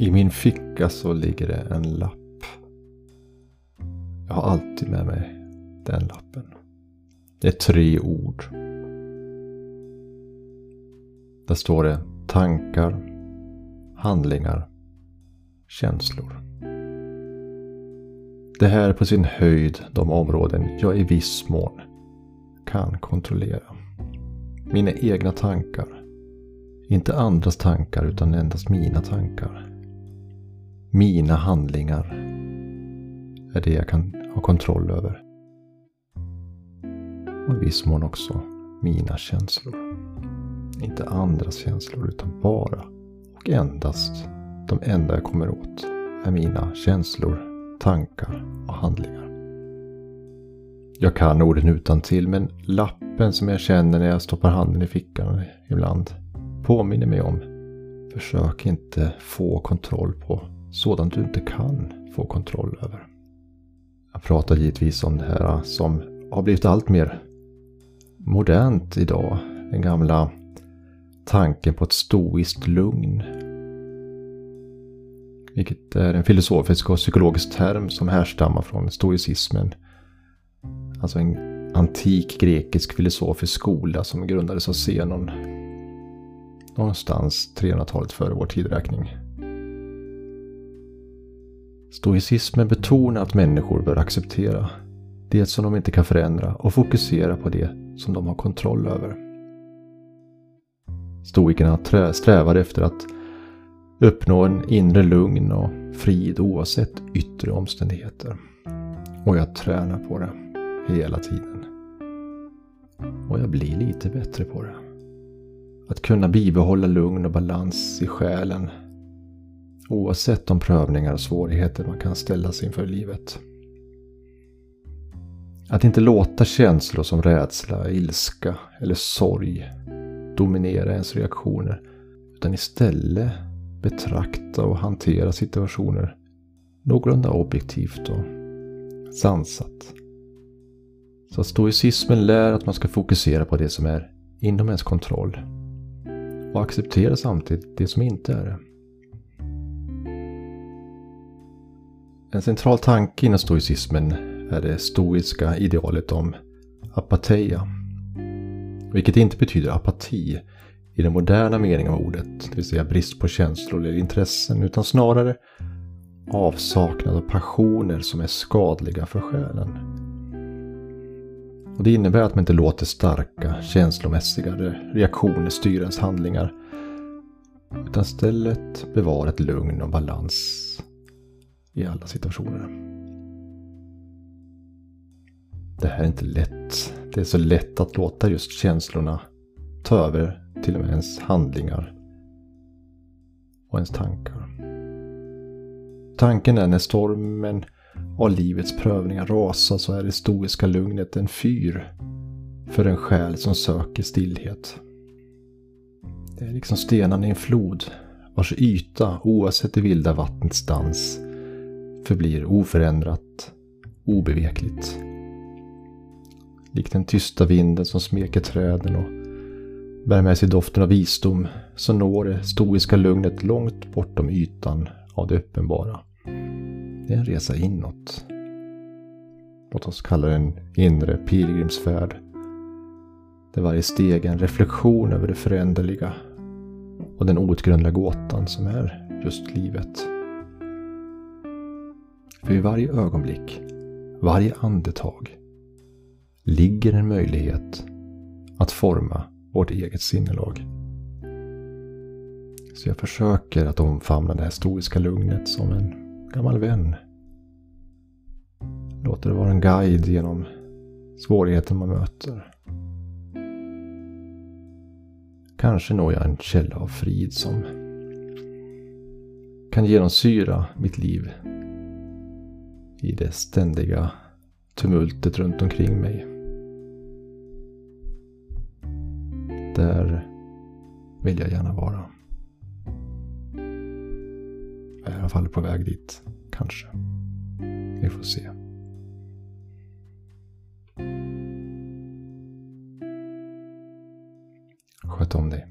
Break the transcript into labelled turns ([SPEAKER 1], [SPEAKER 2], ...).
[SPEAKER 1] I min ficka så ligger det en lapp. Jag har alltid med mig den lappen. Det är tre ord. Där står det tankar, handlingar, känslor. Det här är på sin höjd de områden jag i viss mån kan kontrollera. Mina egna tankar. Inte andras tankar utan endast mina tankar. Mina handlingar är det jag kan ha kontroll över. Och i viss mån också mina känslor. Inte andras känslor utan bara och endast de enda jag kommer åt är mina känslor, tankar och handlingar. Jag kan orden utan till men lappen som jag känner när jag stoppar handen i fickan ibland påminner mig om Försök inte få kontroll på sådant du inte kan få kontroll över. Jag pratar givetvis om det här som har blivit allt mer modernt idag. Den gamla tanken på ett stoiskt lugn. Vilket är en filosofisk och psykologisk term som härstammar från stoicismen. Alltså en antik grekisk filosofisk skola som grundades av Zenon. Någonstans 300-talet före vår tidräkning. Stoicismen betonar att människor bör acceptera det som de inte kan förändra och fokusera på det som de har kontroll över. Stoikerna strävar efter att uppnå en inre lugn och frid oavsett yttre omständigheter. Och jag tränar på det hela tiden. Och jag blir lite bättre på det. Att kunna bibehålla lugn och balans i själen Oavsett de prövningar och svårigheter man kan ställas inför i livet. Att inte låta känslor som rädsla, ilska eller sorg dominera ens reaktioner. Utan istället betrakta och hantera situationer någorlunda objektivt och sansat. Så att stoicismen lär att man ska fokusera på det som är inom ens kontroll. Och acceptera samtidigt det som inte är det. En central tanke inom stoicismen är det stoiska idealet om apatheia. Vilket inte betyder apati i den moderna meningen av ordet, det vill säga brist på känslor eller intressen, utan snarare avsaknad av passioner som är skadliga för själen. Och Det innebär att man inte låter starka känslomässiga reaktioner styra ens handlingar, utan istället bevarar ett lugn och balans i alla situationer. Det här är inte lätt. Det är så lätt att låta just känslorna ta över till och med ens handlingar och ens tankar. Tanken är när stormen av livets prövningar rasar så är det stoiska lugnet en fyr för en själ som söker stillhet. Det är liksom stenarna i en flod vars yta, oavsett det vilda vattnets dans, förblir oförändrat, obevekligt. Likt den tysta vinden som smeker träden och bär med sig doften av visdom så når det stoiska lugnet långt bortom ytan av det uppenbara. Det är en resa inåt. Låt oss kalla det en inre pilgrimsfärd. Där varje steg är en reflektion över det föränderliga och den outgrundliga gåtan som är just livet. För i varje ögonblick, varje andetag, ligger en möjlighet att forma vårt eget sinnelag. Så jag försöker att omfamna det här stoiska lugnet som en gammal vän. Låter det vara en guide genom svårigheten man möter. Kanske når jag en källa av frid som kan genomsyra mitt liv i det ständiga tumultet runt omkring mig. Där vill jag gärna vara. Jag är i alla fall på väg dit, kanske. Vi får se. Sköt om dig.